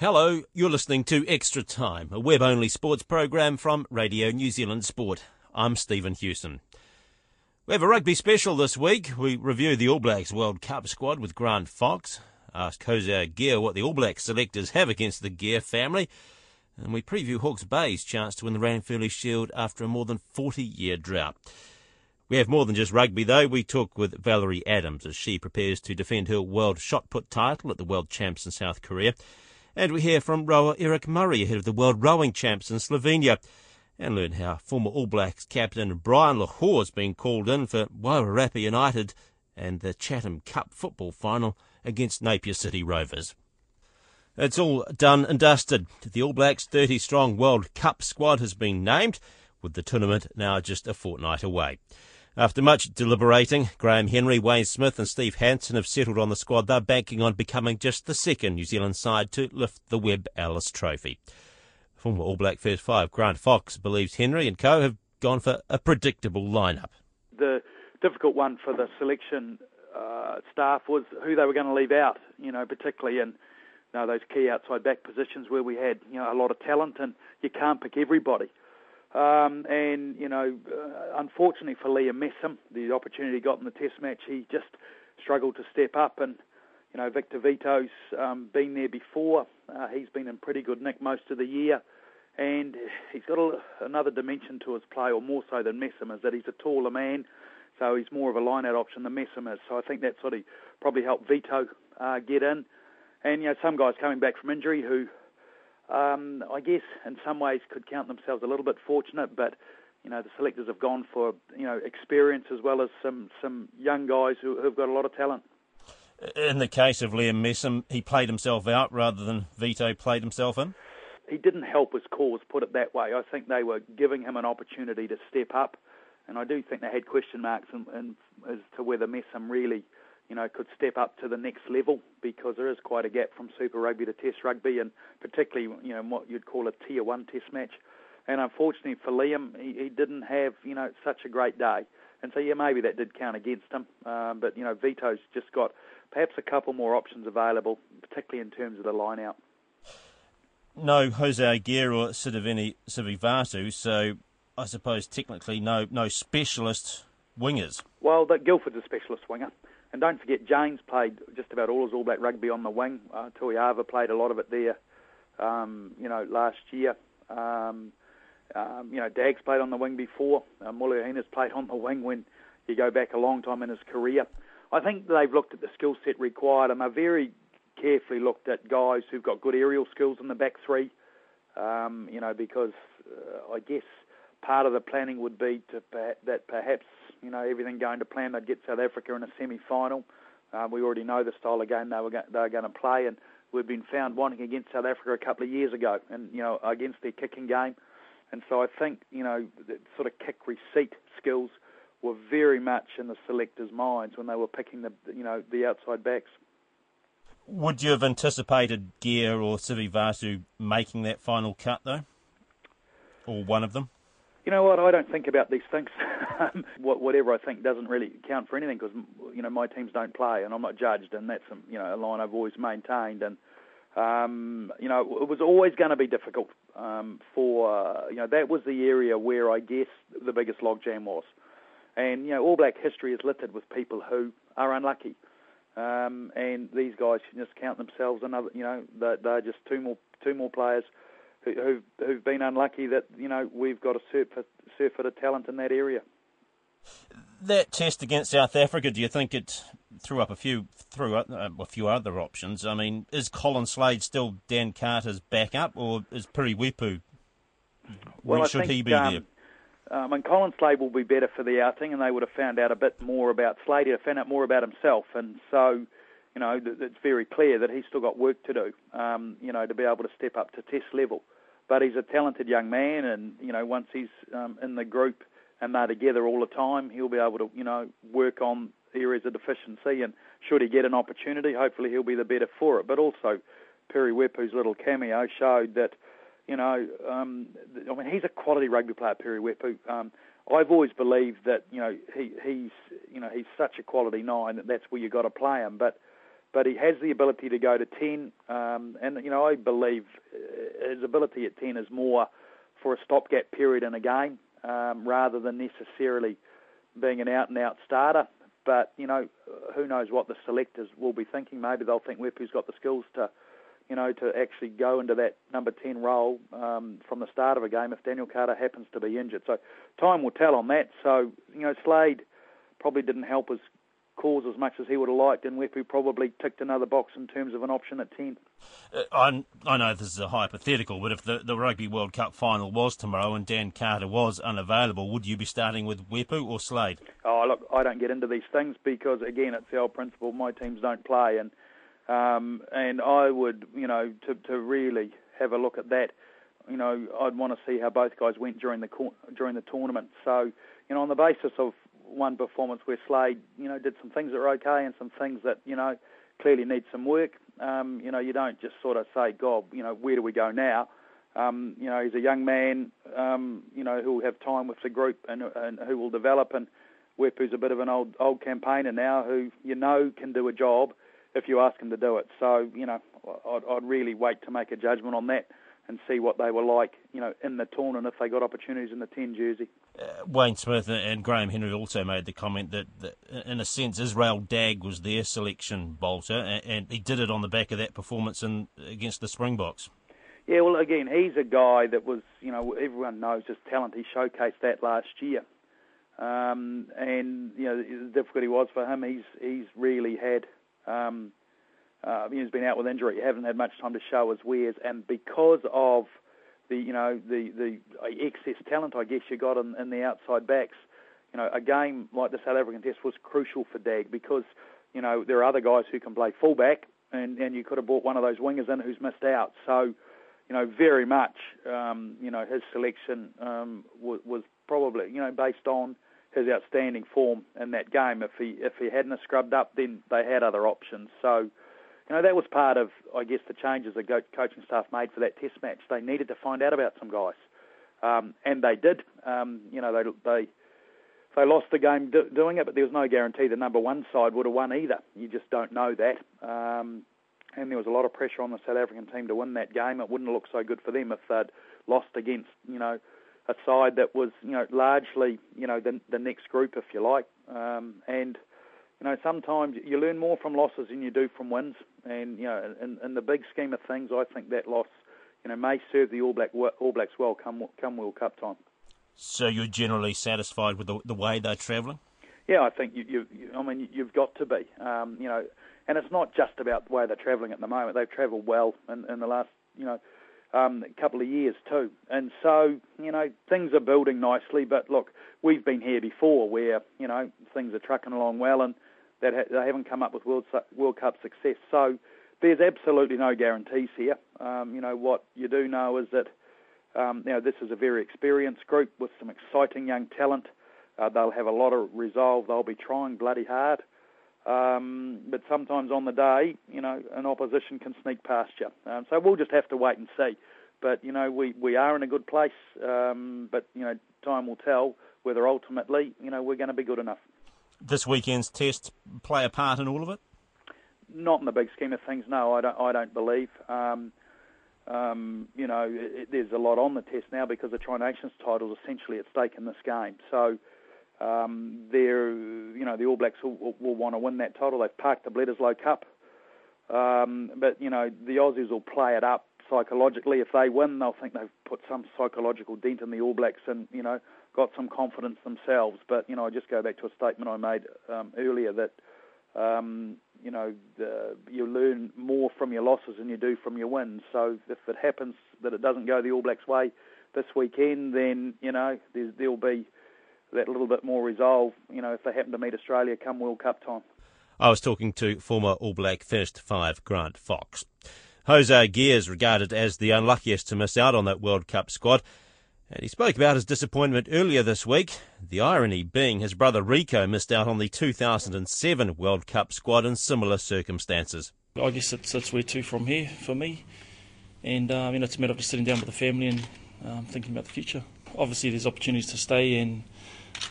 Hello, you're listening to Extra Time, a web only sports program from Radio New Zealand Sport. I'm Stephen Hewson. We have a rugby special this week. We review the All Blacks World Cup squad with Grant Fox, ask Hosea Gear what the All Blacks selectors have against the Gear family, and we preview Hawke's Bay's chance to win the Ranfurly Shield after a more than 40 year drought. We have more than just rugby, though. We talk with Valerie Adams as she prepares to defend her world shot put title at the World Champs in South Korea. And we hear from rower Eric Murray ahead of the World Rowing Champs in Slovenia. And learn how former All Blacks captain Brian Lochore has been called in for Wairarapa United and the Chatham Cup football final against Napier City Rovers. It's all done and dusted. The All Blacks 30 strong World Cup squad has been named, with the tournament now just a fortnight away. After much deliberating, Graham Henry, Wayne Smith, and Steve Hansen have settled on the squad. They're banking on becoming just the second New Zealand side to lift the Webb Ellis Trophy. Former All Black First Five Grant Fox believes Henry and co have gone for a predictable lineup. The difficult one for the selection uh, staff was who they were going to leave out. You know, particularly in you know, those key outside back positions where we had you know a lot of talent, and you can't pick everybody. Um, and, you know, uh, unfortunately for Liam Messam, the opportunity he got in the test match, he just struggled to step up. And, you know, Victor Vito's um, been there before. Uh, he's been in pretty good nick most of the year. And he's got a, another dimension to his play, or more so than Messam, is that he's a taller man. So he's more of a line-out option than Messam is. So I think that sort of probably helped Vito uh, get in. And, you know, some guys coming back from injury who um, I guess in some ways could count themselves a little bit fortunate, but you know the selectors have gone for you know experience as well as some some young guys who have got a lot of talent. In the case of Liam Messam, he played himself out rather than Vito played himself in. He didn't help his cause, put it that way. I think they were giving him an opportunity to step up, and I do think they had question marks in, in, as to whether Messam really you know, could step up to the next level because there is quite a gap from Super Rugby to Test Rugby, and particularly, you know, what you'd call a Tier One Test match. And unfortunately for Liam, he, he didn't have, you know, such a great day. And so, yeah, maybe that did count against him. Um, but you know, Vito's just got perhaps a couple more options available, particularly in terms of the line out. No Hosea Gear or Sitiveni Sivivatu, so I suppose technically no no specialist wingers. Well, that Guildford's a specialist winger. And don't forget, James played just about all his All Black rugby on the wing. Uh, Toeava played a lot of it there, um, you know, last year. Um, um, you know, Dagg's played on the wing before. Uh, Muliaina's played on the wing when you go back a long time in his career. I think they've looked at the skill set required and they've very carefully looked at guys who've got good aerial skills in the back three. Um, you know, because uh, I guess part of the planning would be to that perhaps you know everything going to plan, they'd get South Africa in a semi-final. Uh, we already know the style of game they were go- they were going to play, and we've been found wanting against South Africa a couple of years ago, and you know against their kicking game. And so I think you know the sort of kick receipt skills were very much in the selectors' minds when they were picking the you know the outside backs. Would you have anticipated Gear or Sivivatu making that final cut though, or one of them? You know what? I don't think about these things. Whatever I think doesn't really count for anything because you know my teams don't play, and I'm not judged, and that's you know a line I've always maintained. And um, you know it was always going to be difficult um, for you know that was the area where I guess the biggest logjam was. And you know All Black history is littered with people who are unlucky. Um, and these guys can just count themselves another, you know, they're, they're just two more two more players who've who've been unlucky that you know we've got a surfeit of talent in that area. That test against South Africa, do you think it threw up a few threw up uh, a few other options? I mean, is Colin Slade still Dan Carter's backup, or is Piri Weepu? Well, should think, he be um, there? Um, and Colin Slade will be better for the outing, and they would have found out a bit more about Slade. He'd have found out more about himself, and so you know, it's very clear that he's still got work to do, um, you know, to be able to step up to test level. But he's a talented young man, and you know, once he's um, in the group and they're together all the time, he'll be able to, you know, work on areas of deficiency. And should he get an opportunity, hopefully he'll be the better for it. But also, Piri Weepu's little cameo showed that, you know, um, I mean, he's a quality rugby player, Piri Weepu. Um, I've always believed that, you know, he, he's, you know, he's such a quality nine that that's where you got to play him. But but he has the ability to go to 10. Um, and, you know, I believe uh, his ability at 10 is more for a stopgap period in a game um, rather than necessarily being an out and out starter. But, you know, who knows what the selectors will be thinking. Maybe they'll think Weepu's got the skills to, you know, to actually go into that number 10 role um, from the start of a game if Daniel Carter happens to be injured. So time will tell on that. So, you know, Slade probably didn't help his cause as much as he would have liked, and Weepu probably ticked another box in terms of an option at 10. Uh, I, I know this is a hypothetical, but if the, the Rugby World Cup final was tomorrow and Dan Carter was unavailable, would you be starting with Weepu or Slade? Oh, look, I don't get into these things because, again, it's the old principle my teams don't play, and um, and I would, you know, to, to really have a look at that, you know, I'd want to see how both guys went during the during the tournament. So, you know, on the basis of one performance where Slade, you know, did some things that were okay and some things that, you know, clearly need some work. Um, you know, you don't just sort of say, God, you know, where do we go now? Um, you know, he's a young man, um, you know, who will have time with the group and, and who will develop. And Weepu's a bit of an old old campaigner now who you know can do a job if you ask him to do it. So, you know, I'd, I'd really wait to make a judgment on that and see what they were like, you know, in the tournament if they got opportunities in the 10 jersey. Uh, Wayne Smith and Graham Henry also made the comment that, that, in a sense, Israel Dagg was their selection bolter, and, and, he did it on the back of that performance in, against the Springboks. Yeah, well, again, he's a guy that was, you know, everyone knows his talent. He showcased that last year. Um, and, you know, the difficulty was for him, he's, he's really had. Um, uh, he's been out with injury. He hasn't had much time to show his wares, and because of the you know the the excess talent, I guess you got in, in the outside backs. You know, a game like the South African Test was crucial for Dagg because you know there are other guys who can play fullback, and and you could have brought one of those wingers in who's missed out. So, you know, very much, um, you know, his selection um, was, was probably you know based on his outstanding form in that game. If he if he hadn't scrubbed up, then they had other options. So you know, that was part of, I guess, the changes the coaching staff made for that test match. They needed to find out about some guys, um, and they did. Um, you know, they they they lost the game do, doing it, but there was no guarantee the number one side would have won either. You just don't know that. Um, and there was a lot of pressure on the South African team to win that game. It wouldn't look so good for them if they'd lost against, you know, a side that was, you know, largely, you know, the, the next group, if you like. Um, and you know, sometimes you learn more from losses than you do from wins. And you know, in, in the big scheme of things, I think that loss, you know, may serve the All Black All Blacks well come come World Cup time. So you're generally satisfied with the, the way they're travelling? Yeah, I think you, you, you, I mean, you've got to be. Um, you know, and it's not just about the way they're travelling at the moment. They've travelled well in, in the last, you know, um, couple of years too. And so, you know, things are building nicely. But look, we've been here before, where you know things are trucking along well, and that ha- they haven't come up with World, Su- World Cup success. So there's absolutely no guarantees here. Um, you know, what you do know is that um, you know, this is a very experienced group with some exciting young talent. Uh, they'll have a lot of resolve. They'll be trying bloody hard. Um, but sometimes on the day, you know, an opposition can sneak past you. Um, so we'll just have to wait and see. But, you know, we, we are in a good place. Um, but, you know, time will tell whether ultimately, you know, we're going to be good enough this weekend's test play a part in all of it? Not in the big scheme of things. No, I don't. I don't believe. Um, um, you know, it, there's a lot on the test now because the Tri Nations title is essentially at stake in this game. So, um, they're, you know, the All Blacks will, will, will want to win that title. They've parked the Bledisloe Cup, um, but you know, the Aussies will play it up psychologically. If they win, they'll think they've put some psychological dent in the All Blacks, and you know, got some confidence themselves. But you know, I just go back to a statement I made um, earlier that um, you know the, you learn more from your losses than you do from your wins. So if it happens that it doesn't go the All Blacks' way this weekend, then you know there'll be that little bit more resolve. You know, if they happen to meet Australia come World Cup time. I was talking to former All Black first five Grant Fox. Hosea is regarded as the unluckiest to miss out on that World Cup squad. And he spoke about his disappointment earlier this week, the irony being his brother Rico missed out on the 2007 World Cup squad in similar circumstances. I guess it's, it's where to from here for me. And um, you know, it's a matter of just sitting down with the family and um, thinking about the future. Obviously, there's opportunities to stay and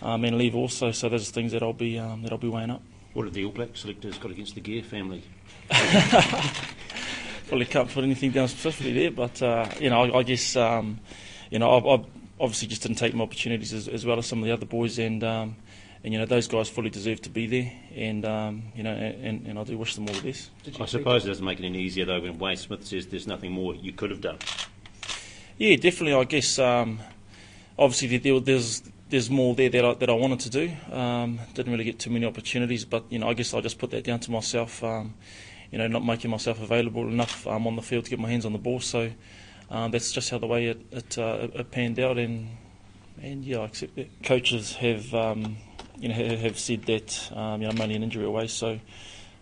um, and leave also, so those are things that I'll be um, that I'll be weighing up. What have the All Black selectors got against the Gear family? Probably can't put anything down specifically there, but uh, you know, I, I guess um, you know, I, I, obviously just didn't take my opportunities as, as, well as some of the other boys, and um, and you know, those guys fully deserve to be there, and um, you know, and, and, I do wish them all the best. I suppose it doesn't make it any easier though when Wayne Smith says there's nothing more you could have done. Yeah, definitely. I guess um, obviously there, there's there's more there that I, that I wanted to do. Um, didn't really get too many opportunities, but you know, I guess I just put that down to myself. Um, you know, not making myself available enough um, on the field to get my hands on the ball. So um, that's just how the way it it, uh, it, panned out, and and yeah, I accept that. Coaches have um, you know have said that um, you know I'm only an injury away, so.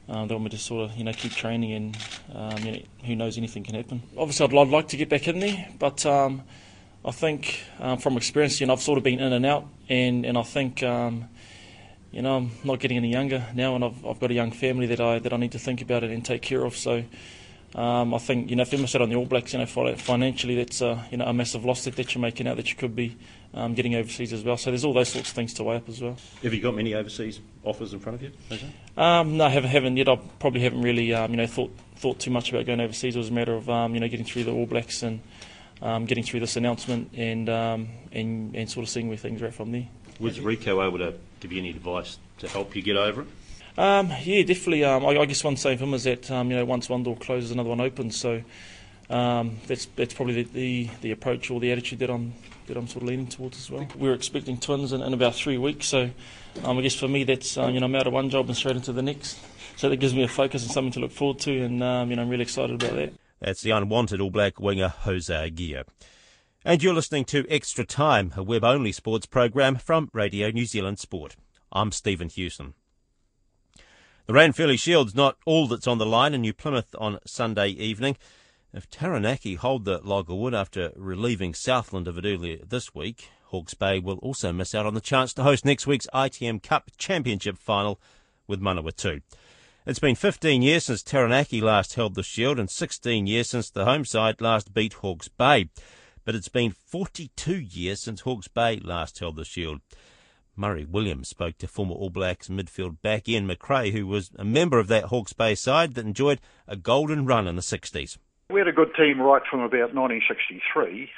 Um, they want me to sort of, you know, keep training, and um, you know, who knows, anything can happen. Obviously, I'd, I'd like to get back in there, but um, I think um, from experience, you know, I've sort of been in and out, and, and I think, um, you know, I'm not getting any younger now, and I've, I've got a young family that I that I need to think about it and take care of. So um, I think you know if you miss out on the All Blacks, you know financially that's uh, you know a massive loss that, that you're making out that you could be um, getting overseas as well. So there's all those sorts of things to weigh up as well. Have you got many overseas offers in front of you? Um, no, I haven't, haven't yet. I probably haven't really um, you know thought thought too much about going overseas. It was a matter of um, you know getting through the All Blacks and um, getting through this announcement and, and and sort of seeing where things are at from there. Was Rico able to give you any advice to help you get over it? Um, yeah, definitely. Um, I, I, guess one saying for him is that um, you know once one door closes, another one opens. So um, that's that's probably the, the, the, approach or the attitude that I'm that I'm sort of leaning towards as well. We're expecting twins in, in about three weeks, so um, I guess for me that's um, you know I'm out of one job and straight into the next. So that gives me a focus and something to look forward to, and you know I'm really excited about that. That's the unwanted All Black winger Hosea Gear. And you're listening to Extra Time, a web only sports program from Radio New Zealand Sport. I'm Stephen Hewson. The Ranfurly Shield's not all that's on the line in New Plymouth on Sunday evening. If Taranaki hold the log of wood after relieving Southland of it earlier this week, Hawke's Bay will also miss out on the chance to host next week's ITM Cup Championship final with Manawatu. It's been 15 years since Taranaki last held the Shield and 16 years since the home side last beat Hawke's Bay. But it's been 42 years since Hawke's Bay last held the Shield. Murray Williams spoke to former All Blacks midfield back Ian McRae, who was a member of that Hawke's Bay side that enjoyed a golden run in the 60s. We had a good team right from about 1963,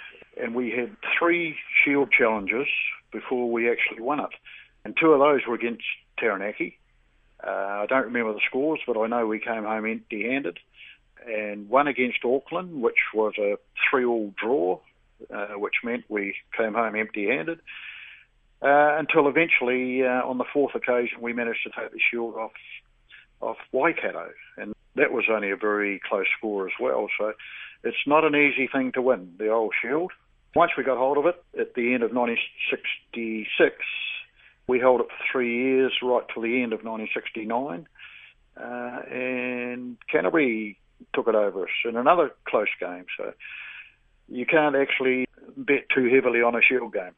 and we had three Shield challenges before we actually won it. And two of those were against Taranaki. Uh, I don't remember the scores, but I know we came home empty handed. And one against Auckland, which was a three all draw, uh, which meant we came home empty handed uh, until eventually, uh, on the fourth occasion, we managed to take the shield off off Waikato, and that was only a very close score as well. So it's not an easy thing to win the old shield. Once we got hold of it at the end of 1966, we held it for three years, right till the end of 1969, uh, and Canterbury took it over us in another close game. So you can't actually bet too heavily on a shield game.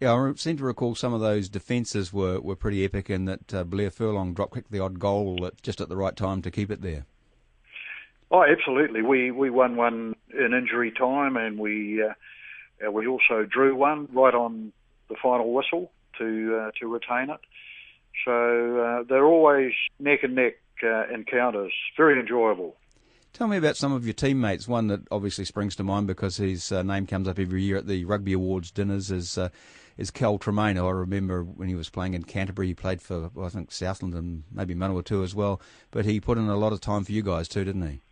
Yeah, I seem to recall some of those defences were, were pretty epic and that uh, Blair Furlong drop kicked the odd goal at, just at the right time to keep it there. Oh, absolutely. We we won one in injury time, and we uh, we also drew one right on the final whistle to uh, to retain it. So uh, they're always neck and neck uh, encounters. Very enjoyable. Tell me about some of your teammates. One that obviously springs to mind because his uh, name comes up every year at the Rugby Awards dinners is uh, is Kel Tremain. I remember when he was playing in Canterbury, he played for well, I think Southland and maybe Manawatu as well. But he put in a lot of time for you guys too, didn't he?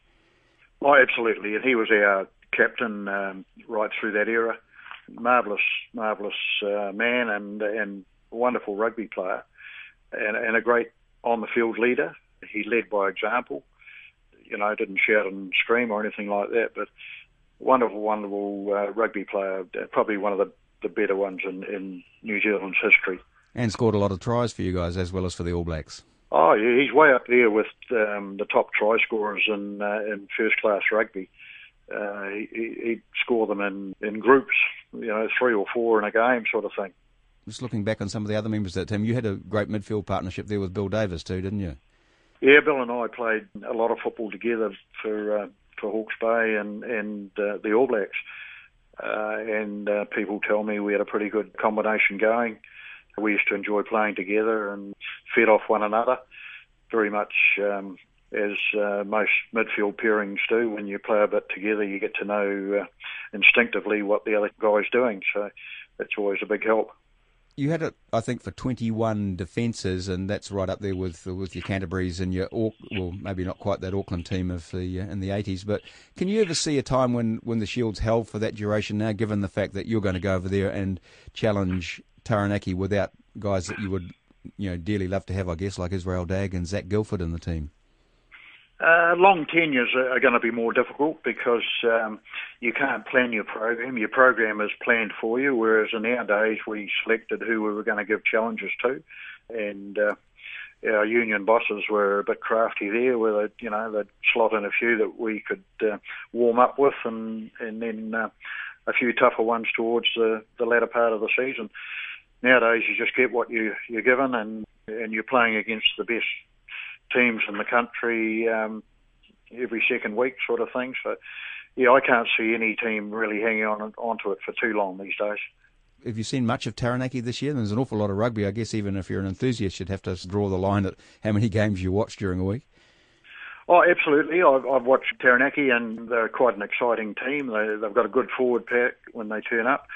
Oh, absolutely. And he was our captain um, right through that era. Marvelous, marvelous uh, man and and wonderful rugby player, and, and a great on the field leader. He led by example you know, didn't shout and scream or anything like that, but wonderful, wonderful uh, rugby player, uh, probably one of the, the better ones in, in New Zealand's history. And scored a lot of tries for you guys as well as for the All Blacks. Oh, yeah, he's way up there with um, the top try scorers in uh, in first class rugby. Uh, he, he'd score them in, in groups, you know, three or four in a game, sort of thing. Just looking back on some of the other members of that team, you had a great midfield partnership there with Bill Davis too, didn't you? Yeah, Bill and I played a lot of football together for uh, for Hawke's Bay and and uh, the All Blacks, uh, and uh, people tell me we had a pretty good combination going. We used to enjoy playing together and fed off one another, very much um, as uh, most midfield pairings do. When you play a bit together, you get to know uh, instinctively what the other guy's doing. So that's always a big help. You had it, I think, for 21 defences, and that's right up there with with your Canterbury's and your well, maybe not quite that Auckland team of the uh, in the 80s. But can you ever see a time when when the Shield's held for that duration now, given the fact that you're going to go over there and challenge Taranaki without guys that you would you know dearly love to have, I guess, like Israel Dagg and Zac Guildford in the team? Uh, long tenures are, going to be more difficult because um, you can't plan your program. Your program is planned for you, whereas in our days we selected who we were going to give challenges to, and uh, our union bosses were a bit crafty there, where they, you know, they'd slot in a few that we could uh, warm up with, and and then uh, a few tougher ones towards the the latter part of the season. Nowadays, you just get what you you're given, and and you're playing against the best teams in the country um, every second week, sort of thing. So, yeah, I can't see any team really hanging on onto it for too long these days. Have you seen much of Taranaki this year? There's an awful lot of rugby. I guess even if you're an enthusiast, you'd have to draw the line at how many games you watch during a week. Oh, absolutely. I've, I've watched Taranaki, and they're quite an exciting team. They, they've got a good forward pack when they turn up.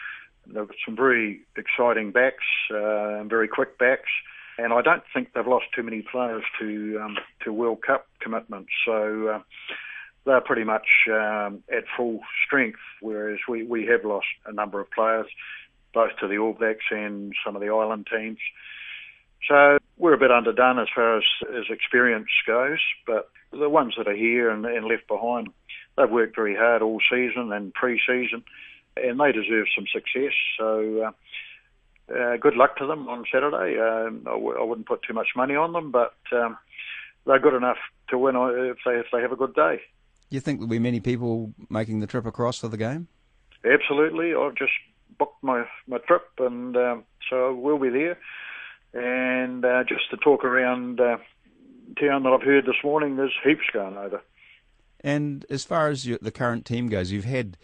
They've got some very exciting backs uh, and very quick backs and I don't think they've lost too many players to um, to World Cup commitments. So uh, they're pretty much um, at full strength, whereas we, we have lost a number of players, both to the All Blacks and some of the island teams. So we're a bit underdone as far as, as experience goes, but the ones that are here and, and left behind, they've worked very hard all season and pre-season, and they deserve some success. So uh, uh, good luck to them on Saturday. Um, I w- I wouldn't put too much money on them, but um, they're good enough to win if they if they have a good day. You think there'll be many people making the trip across for the game? Absolutely. I've just booked my my trip, and um, so we'll be there. And uh, just to talk around uh, town that I've heard this morning, there's heaps going over. And as far as your, the current team goes, you've had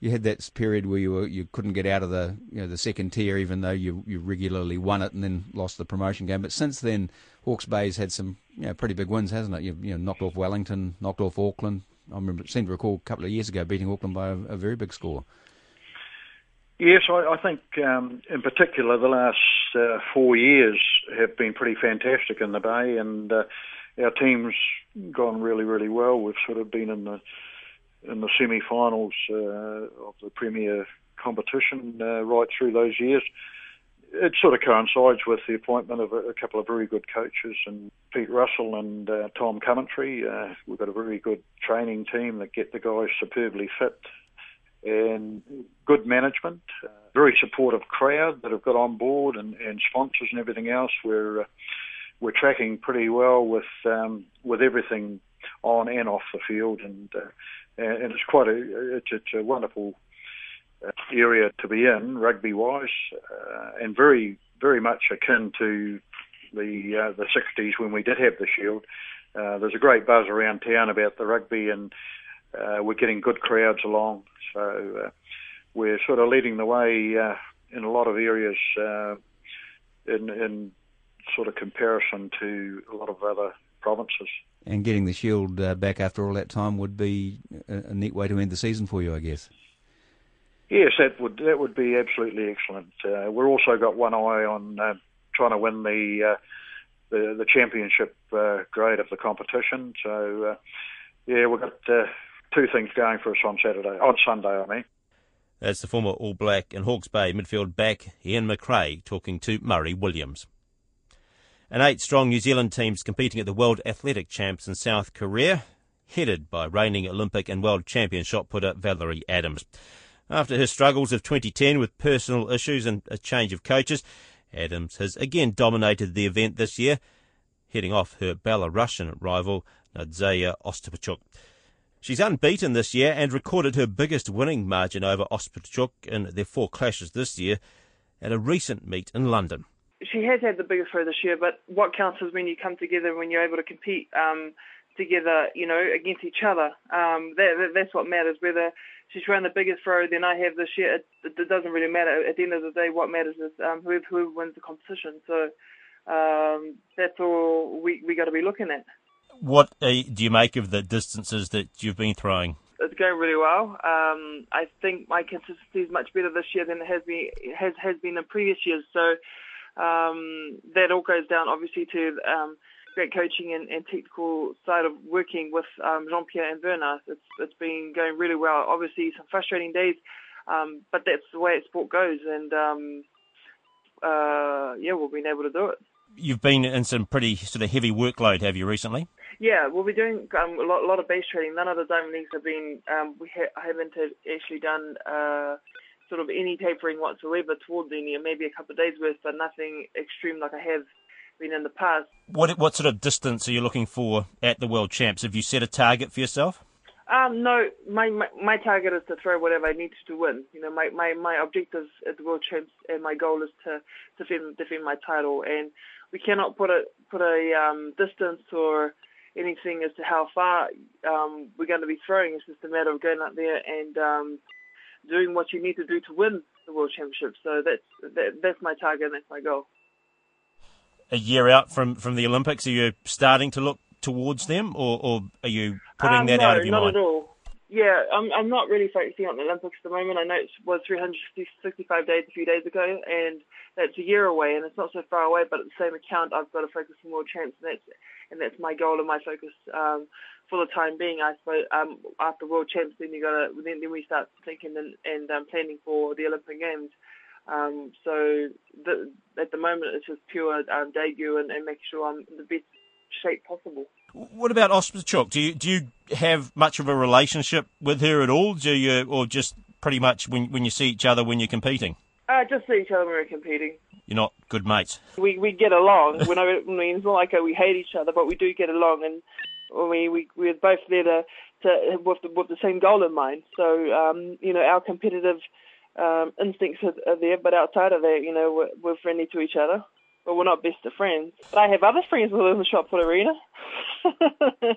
you had that period where you were, you couldn't get out of the you know the second tier, even though you you regularly won it and then lost the promotion game. But since then, Hawke's Bay's had some you know, pretty big wins, hasn't it? You've you know, knocked off Wellington, knocked off Auckland. I remember seem to recall a couple of years ago beating Auckland by a, a very big score. Yes, I, I think um, in particular the last uh, four years have been pretty fantastic in the Bay, and uh, our team's gone really, really well. We've sort of been in the in the semi-finals uh, of the Premier competition uh, right through those years. It sort of coincides with the appointment of a, a couple of very good coaches, and Pete Russell and uh, Tom Coventry. Uh, we've got a very good training team that get the guys superbly fit, and good management, uh, very supportive crowd that have got on board, and, and sponsors and everything else. We're uh, we're tracking pretty well with um, with everything on and off the field, and uh, and and it's quite a it's, it's a wonderful uh, area to be in rugby wise, uh, and very very much akin to the uh, the 60s when we did have the Shield. Uh, there's a great buzz around town about the rugby, and uh, we're getting good crowds along. So uh, we're sort of leading the way uh, in a lot of areas uh, in, in sort of comparison to a lot of other provinces. And getting the Shield uh, back after all that time would be a, a, neat way to end the season for you, I guess. Yes, that would that would be absolutely excellent. Uh, we've also got one eye on uh, trying to win the uh, the, the championship uh, grade of the competition. So, uh, yeah, we've got two things going for us on Saturday, on Sunday, I mean. That's the former All Black and Hawke's Bay midfield back Ian McRae talking to Murray Williams and eight strong New Zealand teams competing at the World Athletic Champs in South Korea, headed by reigning Olympic and world champion shot putter Valerie Adams. After her struggles of 2010 with personal issues and a change of coaches, Adams has again dominated the event this year, heading off her Belarusian rival Nadezhda Ostapchuk. She's unbeaten this year and recorded her biggest winning margin over Ostapchuk in their four clashes this year at a recent meet in London. She has had the biggest throw this year, but what counts is when you come together, when you're able to compete um, together, you know, against each other. Um, that, that, that's what matters. Whether she's run the biggest throw than I have this year, it, it doesn't really matter. At the end of the day, what matters is um, whoever, whoever wins the competition. So um, that's all we we got to be looking at. What uh, do you make of the distances that you've been throwing? It's going really well. Um, I think my consistency is much better this year than it has been has has been in previous years. So um, that all goes down obviously to um, great coaching and, and, technical side of working with um, Jean Pierre and Bernard. It's it's been going really well. Obviously some frustrating days, um, but that's the way sport goes. And um, uh, yeah, we've been able to do it. You've been in some pretty sort of heavy workload, have you, recently? Yeah, we'll be doing um, a, lot, a, lot, of base training. None of the diamond leagues have been. Um, we ha- haven't actually done uh, sort of any tapering whatsoever towards the end. Maybe a couple of days worth, but nothing extreme like I have been in the past. What what sort of distance are you looking for at the World Champs? Have you set a target for yourself? Um, no, my, my, my target is to throw whatever I need to win. You know, my, my, my objective at the World Champs and my goal is to defend defend my title. And we cannot put a put a um, distance or anything as to how far um, we're going to be throwing. It's just a matter of going out there and um, doing what you need to do to win the World Championship. So that's that, that's my target. and That's my goal. A year out from, from the Olympics, are you starting to look towards them, or, or are you putting um, that no, out of your not mind? at all. Yeah, I'm I'm not really focusing on the Olympics at the moment. I know it was 365 days a few days ago, and that's a year away, and it's not so far away. But at the same account, I've got to focus on World Champs, and that's and that's my goal and my focus um, for the time being. I suppose um, after World Champs, then you got to then, then we start thinking and, and um, planning for the Olympic Games. Um, so the, at the moment, it's just pure um, debut and, and making sure I'm in the best shape possible. What about Ostapchuk? Do you do you have much of a relationship with her at all? Do you, or just pretty much when when you see each other when you're competing? Uh, just see each other when we're competing. You're not good mates. We we get along. we I mean, it's not like we hate each other, but we do get along, and we we we're both there to, to with the, with the same goal in mind. So um, you know, our competitive um, instincts are, are there, but outside of that, you know, we're, we're friendly to each other but we're not best of friends. But I have other friends who live in the shot put arena.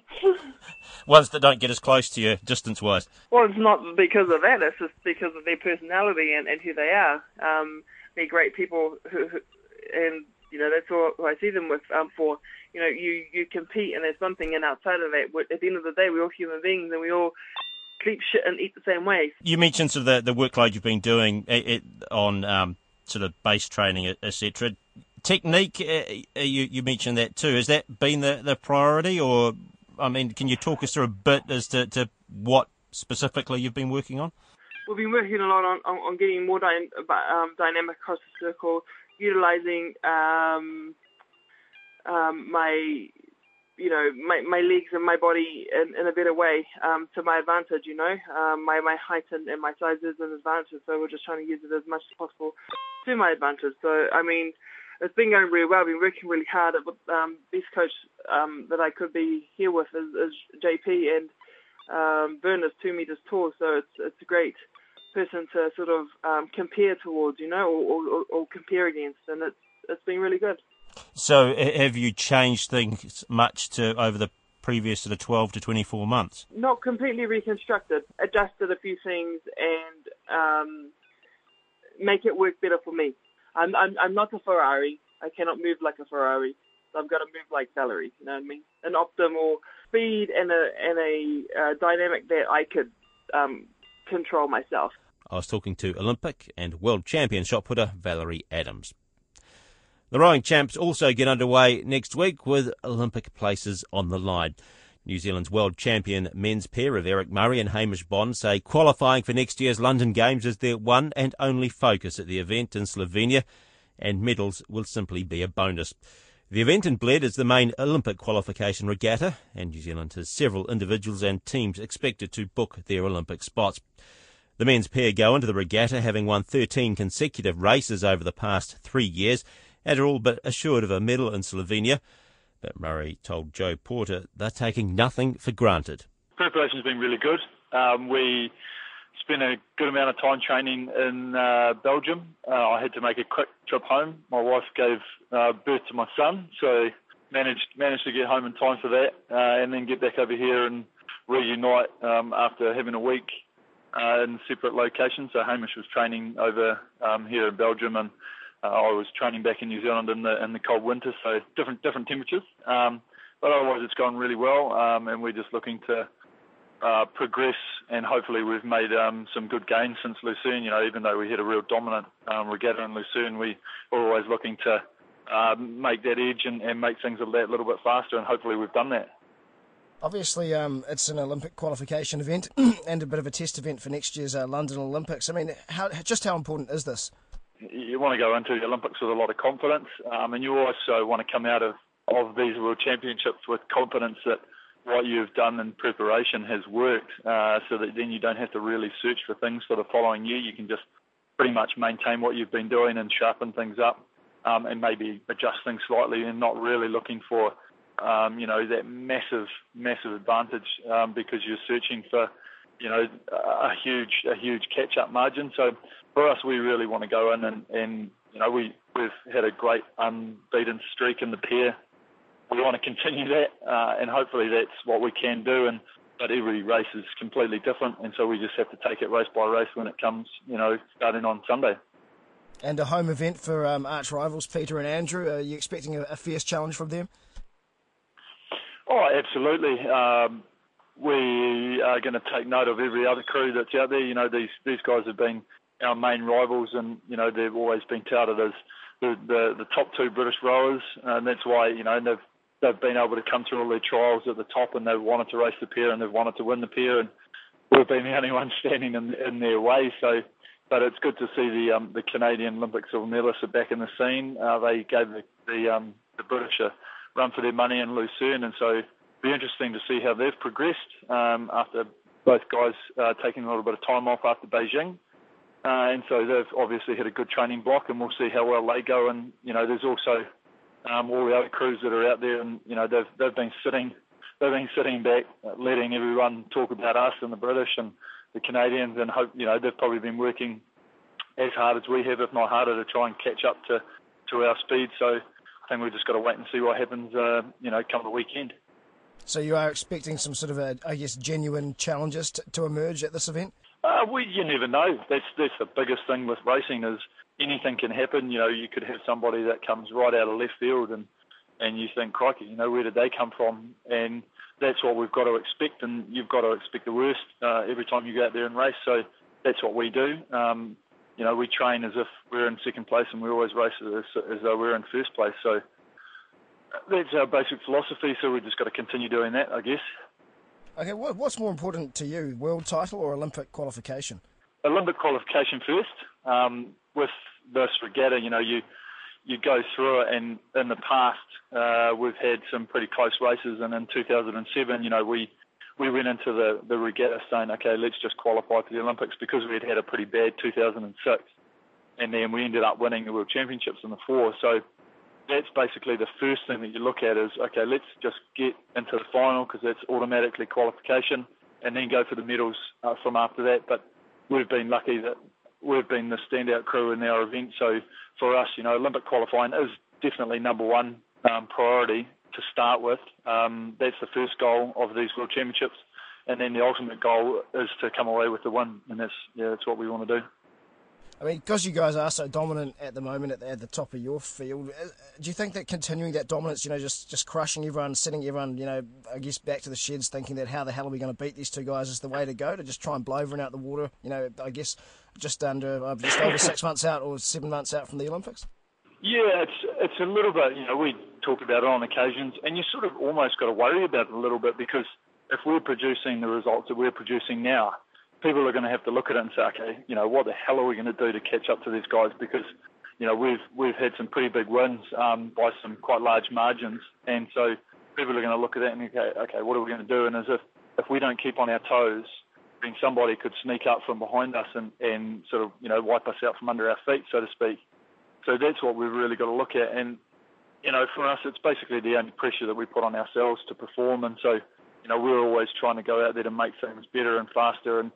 Ones that don't get as close to you distance wise. Well, it's not because of that. It's just because of their personality and, and who they are. Um, they're great people who, who, and you know that's all I see them with. Um, for you know, you you compete and there's something, and outside of that, at the end of the day, we're all human beings and we all sleep shit and eat the same way. You mentioned sort of the, the workload you've been doing it, it, on um, sort of base training, etc technique, uh, you, you mentioned that too. Has that been the, the priority, or I mean, can you talk us through a bit as to, to what specifically you've been working on? We've been working a lot on, on, on getting more dy- um, dynamic across the circle, utilizing um, um, my you know my my legs and my body in, in a better way um, to my advantage. You know, um, my my height and, and my size is an advantage, so we're just trying to use it as much as possible to my advantage. So I mean, it's been going really well. I've been working really hard. At, um, best coach um, that I could be here with is, is JP, and um, is two meters tall, so it's it's great person to sort of um, compare towards, you know, or, or, or compare against, and it's it's been really good. So, have you changed things much to over the previous sort of 12 to 24 months? Not completely reconstructed, adjusted a few things, and um, make it work better for me. I'm I'm I'm not a Ferrari. I cannot move like a Ferrari. So I've got to move like Valerie. You know what I mean? An optimal speed and a and a uh, dynamic that I could um, control myself. I was talking to Olympic and world champion shot putter Valerie Adams. The rowing champs also get underway next week with Olympic places on the line. New Zealand's world champion men's pair of Eric Murray and Hamish Bond say qualifying for next year's London Games is their one and only focus at the event in Slovenia, and medals will simply be a bonus. The event in Bled is the main Olympic qualification regatta, and New Zealand has several individuals and teams expected to book their Olympic spots. The men's pair go into the regatta having won 13 consecutive races over the past three years and are all but assured of a medal in Slovenia. But Murray told Joe Porter they're taking nothing for granted. Preparation's been really good. Um, we spent a good amount of time training in uh, Belgium. Uh, I had to make a quick trip home. My wife gave uh, birth to my son, so managed managed to get home in time for that, uh, and then get back over here and reunite um, after having a week uh, in separate locations. So Hamish was training over um, here in Belgium, and uh, I was training back in New Zealand in the in the cold winter, so different different temperatures. Um, but otherwise, it's gone really well, um, and we're just looking to uh, progress, and hopefully we've made um, some good gains since Lucerne. You know, even though we had a real dominant um, regatta in Lucerne, we are always looking to uh, make that edge and, and make things a little bit faster, and hopefully we've done that. Obviously, um, it's an Olympic qualification event and a bit of a test event for next year's uh, London Olympics. I mean, how, just how important is this? You want to go into the Olympics with a lot of confidence, um, and you also want to come out of, of these World Championships with confidence that what you've done in preparation has worked, uh, so that then you don't have to really search for things for the following year. You can just pretty much maintain what you've been doing and sharpen things up, um, and maybe adjust things slightly, and not really looking for, um, you know, that massive, massive advantage um, because you're searching for, you know, a huge, a huge catch-up margin. So for us, we really want to go in and, and you know, we we've had a great unbeaten streak in the pair we want to continue that, uh, and hopefully that's what we can do. And but every race is completely different, and so we just have to take it race by race when it comes, you know, starting on Sunday. And a home event for um, arch rivals Peter and Andrew. Are you expecting a, a fierce challenge from them? Oh, absolutely. Um, we are going to take note of every other crew that's out there. You know, these these guys have been our main rivals, and you know they've always been touted as the the, the top two British rowers, and that's why you know they've they've been able to come through all their trials at the top and they've wanted to race the pair and they've wanted to win the pair and we've been the only ones standing in, in their way. So, but it's good to see the um, the Canadian Olympic silver medalists are back in the scene. Uh, they gave the the, um, the British a run for their money in Lucerne, and so be interesting to see how they've progressed um, after both guys uh, taking a little bit of time off after Beijing. Uh, and so they've obviously had a good training block, and we'll see how well they go. And you know, there's also um, all the other crews that are out there, and you know they've they've been sitting they've been sitting back, letting everyone talk about us and the British and the Canadians, and hope you know they've probably been working as hard as we have, if not harder, to try and catch up to to our speed. So I think we've just got to wait and see what happens, uh, you know, come the weekend. So you are expecting some sort of, a, I guess, genuine challenges to, to emerge at this event? Uh, we, you never know. That's that's the biggest thing with racing is anything can happen. You know, you could have somebody that comes right out of left field and and you think, crikey, you know, where did they come from? And that's what we've got to expect, and you've got to expect the worst uh, every time you go out there and race. So that's what we do. Um, you know, we train as if we're in second place, and we always race as, as though we're in first place. So that's our basic philosophy. So we've just got to continue doing that, I guess. Okay, what, what's more important to you, world title or Olympic qualification? Olympic qualification first. Um, with this regatta, you know, you you go through it, and in the past uh, we've had some pretty close races, and in 2007, you know, we we went into the the regatta saying, okay, let's just qualify for the Olympics because we had had a pretty bad 2006, and then we ended up winning the World Championships in the four. So that's basically the first thing that you look at is okay, let's just get into the final because that's automatically qualification, and then go for the medals uh, from after that. But we've been lucky that we've been the standout crew in our event. So for us, you know, Olympic qualifying is definitely number one um, priority to start with. Um, that's the first goal of these World Championships, and then the ultimate goal is to come away with the win, and that's yeah, that's what we want to do. I mean, because you guys are so dominant at the moment at the, at the, top of your field, uh, do you think that continuing that dominance, you know, just, just crushing everyone, sending everyone, you know, I guess back to the sheds thinking that how the hell are we going to beat these two guys is the way to go, to just try and blow everyone out the water, you know, I guess just under, uh, just over six months out or seven months out from the Olympics? Yeah, it's it's a little bit, you know, we talk about it on occasions, and you sort of almost got to worry about it a little bit because if we're producing the results that we're producing now, people are going to have to look at it and say, okay, you know, what the hell are we going to do to catch up to these guys? Because, you know, we've we've had some pretty big wins um, by some quite large margins, and so people are going to look at that and okay, okay, what are we going to do? And as if if we don't keep on our toes, then somebody could sneak up from behind us and and sort of you know wipe us out from under our feet, so to speak. So that's what we've really got to look at. And you know, for us, it's basically the only pressure that we put on ourselves to perform, and so, you know, we're always trying to go out there to make things better and faster. And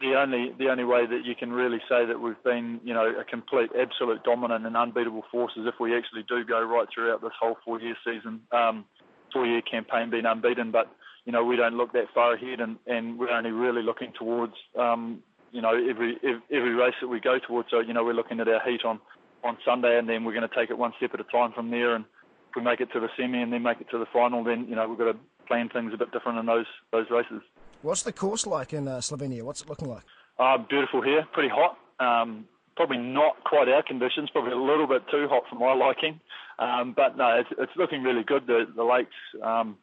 the only the only way that you can really say that we've been, you know, a complete, absolute dominant and unbeatable force is if we actually do go right throughout this whole four-year season, um, four-year campaign being unbeaten. But you know, we don't look that far ahead, and, and we're only really looking towards, um, you know, every every race that we go towards. So you know, we're looking at our heat on on Sunday, and then we're going to take it one step at a time from there. And if we make it to the semi and then make it to the final, then you know we've got to plan things a bit different in those those races. What's the course like in uh, Slovenia? What's it looking like? Uh, beautiful here, pretty hot. Um, probably not quite our conditions, probably a little bit too hot for my liking. Um, but no, it's, it's looking really good. The, the lake's um,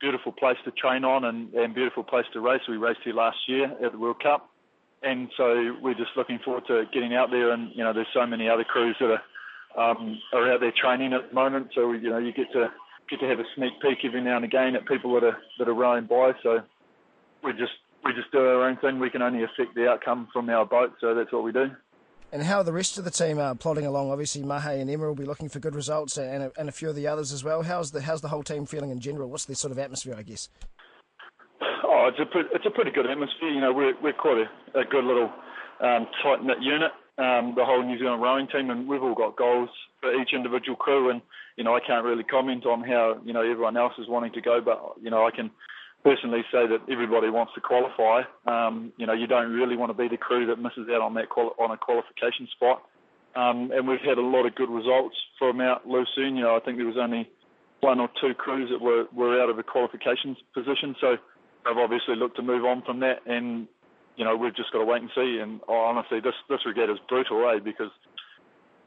beautiful place to train on and, and beautiful place to race. We raced here last year at the World Cup, and so we're just looking forward to getting out there. And you know, there's so many other crews that are um, are out there training at the moment. So you know, you get to get to have a sneak peek every now and again at people that are that are rowing by. So we just we just do our own thing. We can only affect the outcome from our boat, so that's what we do. And how are the rest of the team uh, plodding along? Obviously, Mahe and Emma will be looking for good results, and a, and a few of the others as well. How's the how's the whole team feeling in general? What's the sort of atmosphere, I guess? Oh, it's a pretty, it's a pretty good atmosphere. You know, we're we're quite a, a good little um, tight knit unit. Um, the whole New Zealand rowing team, and we've all got goals for each individual crew. And you know, I can't really comment on how you know everyone else is wanting to go, but you know, I can personally say that everybody wants to qualify. Um, you know, you don't really want to be the crew that misses out on that quali- on a qualification spot. Um, and we've had a lot of good results from out Lucerne. You know, I think there was only one or two crews that were, were out of a qualifications position. So they've obviously looked to move on from that. And, you know, we've just got to wait and see. And oh, honestly, this, this regatta is brutal, eh? Because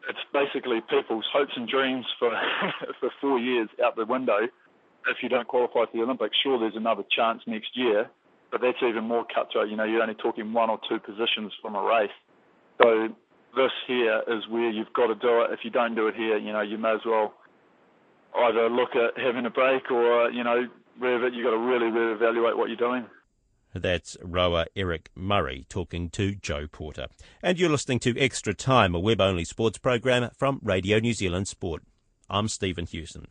it's basically people's hopes and dreams for, for four years out the window if you don't qualify for the Olympics, sure, there's another chance next year, but that's even more cutthroat. You know, you're only talking one or two positions from a race. So this here is where you've got to do it. If you don't do it here, you know, you may as well either look at having a break or, you know, you've got to really, really evaluate what you're doing. That's rower Eric Murray talking to Joe Porter. And you're listening to Extra Time, a web only sports program from Radio New Zealand Sport. I'm Stephen Hewson.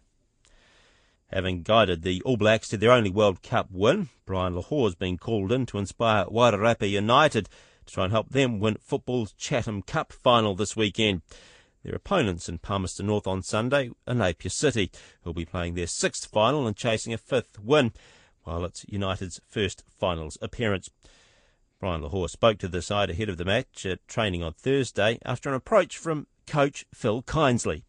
Having guided the All Blacks to their only World Cup win, Brian Lochore has been called in to inspire Wairarapa United to try and help them win football's Chatham Cup final this weekend. Their opponents in Palmerston North on Sunday are Napier City, who will be playing their sixth final and chasing a fifth win, while it's United's first finals appearance. Brian Lochore spoke to the side ahead of the match at training on Thursday after an approach from coach Phil Kindsley.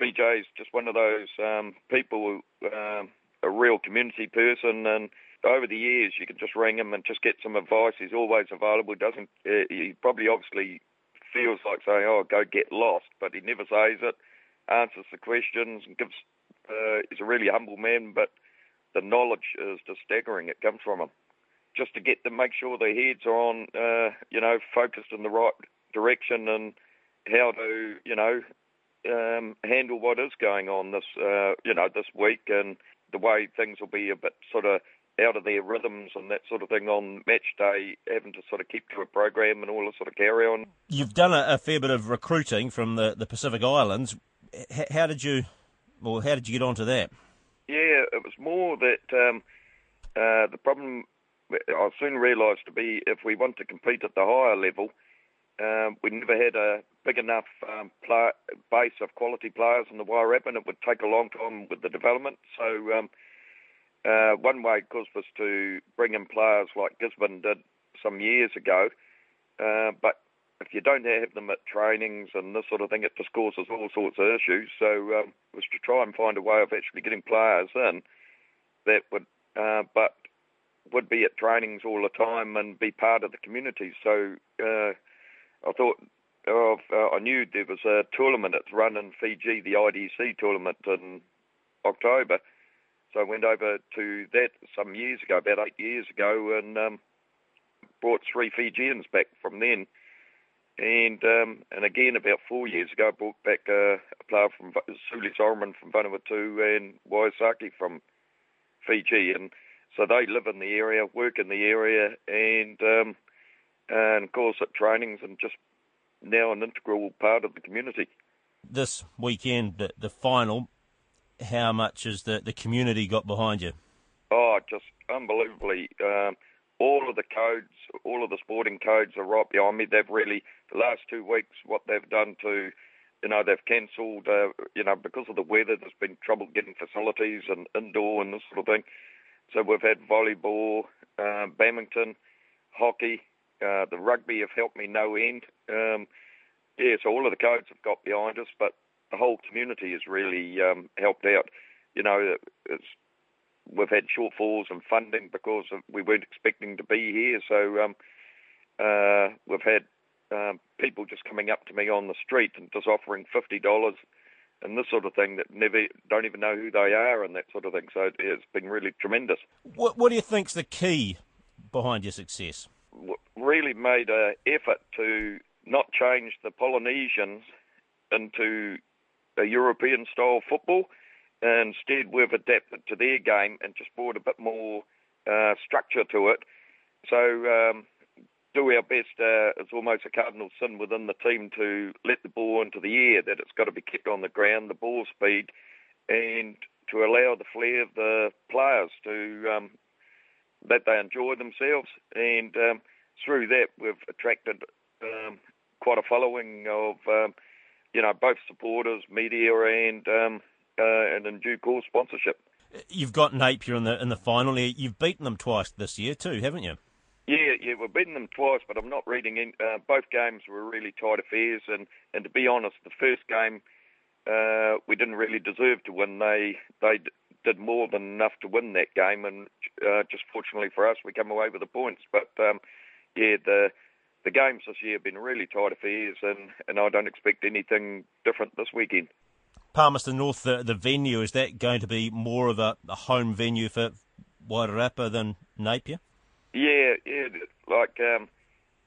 BJ's just one of those um, people, who, um, a real community person, and over the years you can just ring him and just get some advice. He's always available. Doesn't uh, he probably obviously feels like saying, "Oh, go get lost," but he never says it. Answers the questions and gives. Uh, he's a really humble man, but the knowledge is just staggering. It comes from him. Just to get them, make sure their heads are on, uh, you know, focused in the right direction and how to, you know, um, handle what is going on this, uh, you know, this week, and the way things will be a bit sort of out of their rhythms and that sort of thing on match day, having to sort of keep to a program and all this sort of carry on. You've done a, a fair bit of recruiting from the, the Pacific Islands. H- how did you, well, how did you get onto that? Yeah, it was more that um, uh, the problem I soon realised to be if we want to compete at the higher level, um, we never had a big enough um, play, base of quality players in the Wairarapa, and it would take a long time with the development. So um, uh, one way, of course, was to bring in players like Gisborne did some years ago. Uh, but if you don't have them at trainings and this sort of thing, it just causes all sorts of issues. So um, was to try and find a way of actually getting players in that would, uh, but would be at trainings all the time and be part of the community. So uh, I thought of, uh, I knew there was a tournament that's run in Fiji, the IDC tournament in October. So I went over to that some years ago, about eight years ago, and um, brought three Fijians back from then. And um, and again, about four years ago, I brought back a player from Suli Solomon from Vanuatu and Waisake from Fiji. And so they live in the area, work in the area, and um, and of course at trainings and just now an integral part of the community. This weekend, the, the final, how much has the, the community got behind you? Oh, just unbelievably. Um, all of the codes, all of the sporting codes are right behind me. They've really, the last two weeks, what they've done to, you know, they've cancelled, uh, you know, because of the weather, there's been trouble getting facilities and indoor and this sort of thing. So we've had volleyball, uh, badminton, hockey, uh, the rugby have helped me no end. Um, yeah, so all of the codes have got behind us, but the whole community has really um, helped out. You know, it's we've had shortfalls in funding because of, we weren't expecting to be here. So um, uh, we've had um, people just coming up to me on the street and just offering fifty dollars and this sort of thing that never don't even know who they are and that sort of thing. So it's been really tremendous. What What do you think's the key behind your success? Really made an effort to not change the Polynesians into a European style football Instead, we've adapted to their game and just brought a bit more uh, structure to it. So, um, do our best. Uh, it's almost a cardinal sin within the team to let the ball into the air, that it's got to be kept on the ground, the ball speed, and to allow the flair of the players to um, that they enjoy themselves. And um, through that, we've attracted um, quite a following of, um, you know, both supporters, media, and um, uh, and in due course sponsorship. You've got Napier in the in the final. You've beaten them twice this year too, haven't you? Yeah, yeah, we've beaten them twice, but I'm not reading in. Uh, both games were really tight affairs, and, and to be honest, the first game uh, we didn't really deserve to win. They they d- did more than enough to win that game, and uh, just fortunately for us, we come away with the points. But um, yeah, the the games this year have been really tight affairs, and, and I don't expect anything different this weekend. Palmerston North, the, the venue, is that going to be more of a, a home venue for Wairarapa than Napier? Yeah, yeah, like um,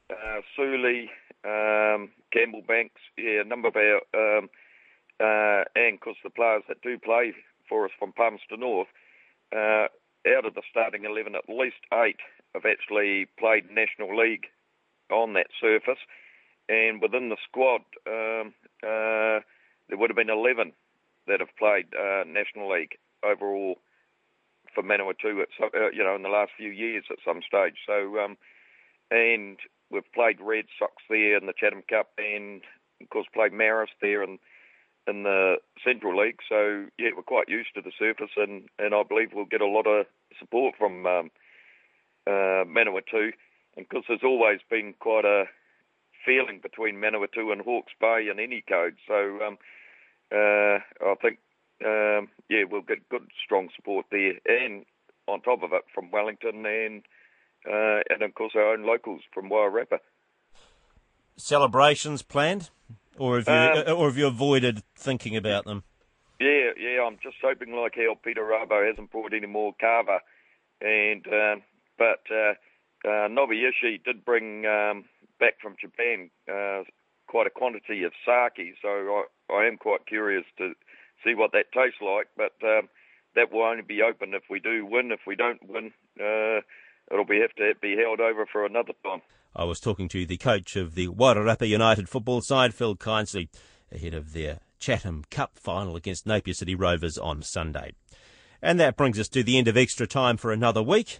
uh, Suli, um, Campbell Banks, yeah, a number of our, um, uh, and because the players that do play for us from Palmerston North, uh, out of the starting 11, at least eight have actually played National League on that surface. And within the squad, um, uh, there would have been 11 that have played uh, National League overall for Manawatu, at, uh, you know, in the last few years at some stage. So, um, and we've played Red Sox there in the Chatham Cup, and of course played Marist there in in the Central League. So yeah, we're quite used to the surface, and and I believe we'll get a lot of support from um, uh, Manawatu, and because there's always been quite a feeling between Manawatu and Hawke's Bay in any code. So um, uh, I think, um, yeah, we'll get good, strong support there. And on top of it, from Wellington and uh, and of course our own locals from Wairarapa. Celebrations planned, or have you um, or have you avoided thinking about them? Yeah, yeah, I'm just hoping like how Peter Rabo hasn't brought any more kava, and um, but uh, uh, Nobuyoshi did bring um, back from Japan uh, quite a quantity of sake, so I, I am quite curious to see what that tastes like. But um, that will only be open if we do win. If we don't win, uh, it'll be have to be held over for another time. I was talking to the coach of the Wairarapa United football side, Phil Kindsley, ahead of their Chatham Cup final against Napier City Rovers on Sunday. And that brings us to the end of extra time for another week.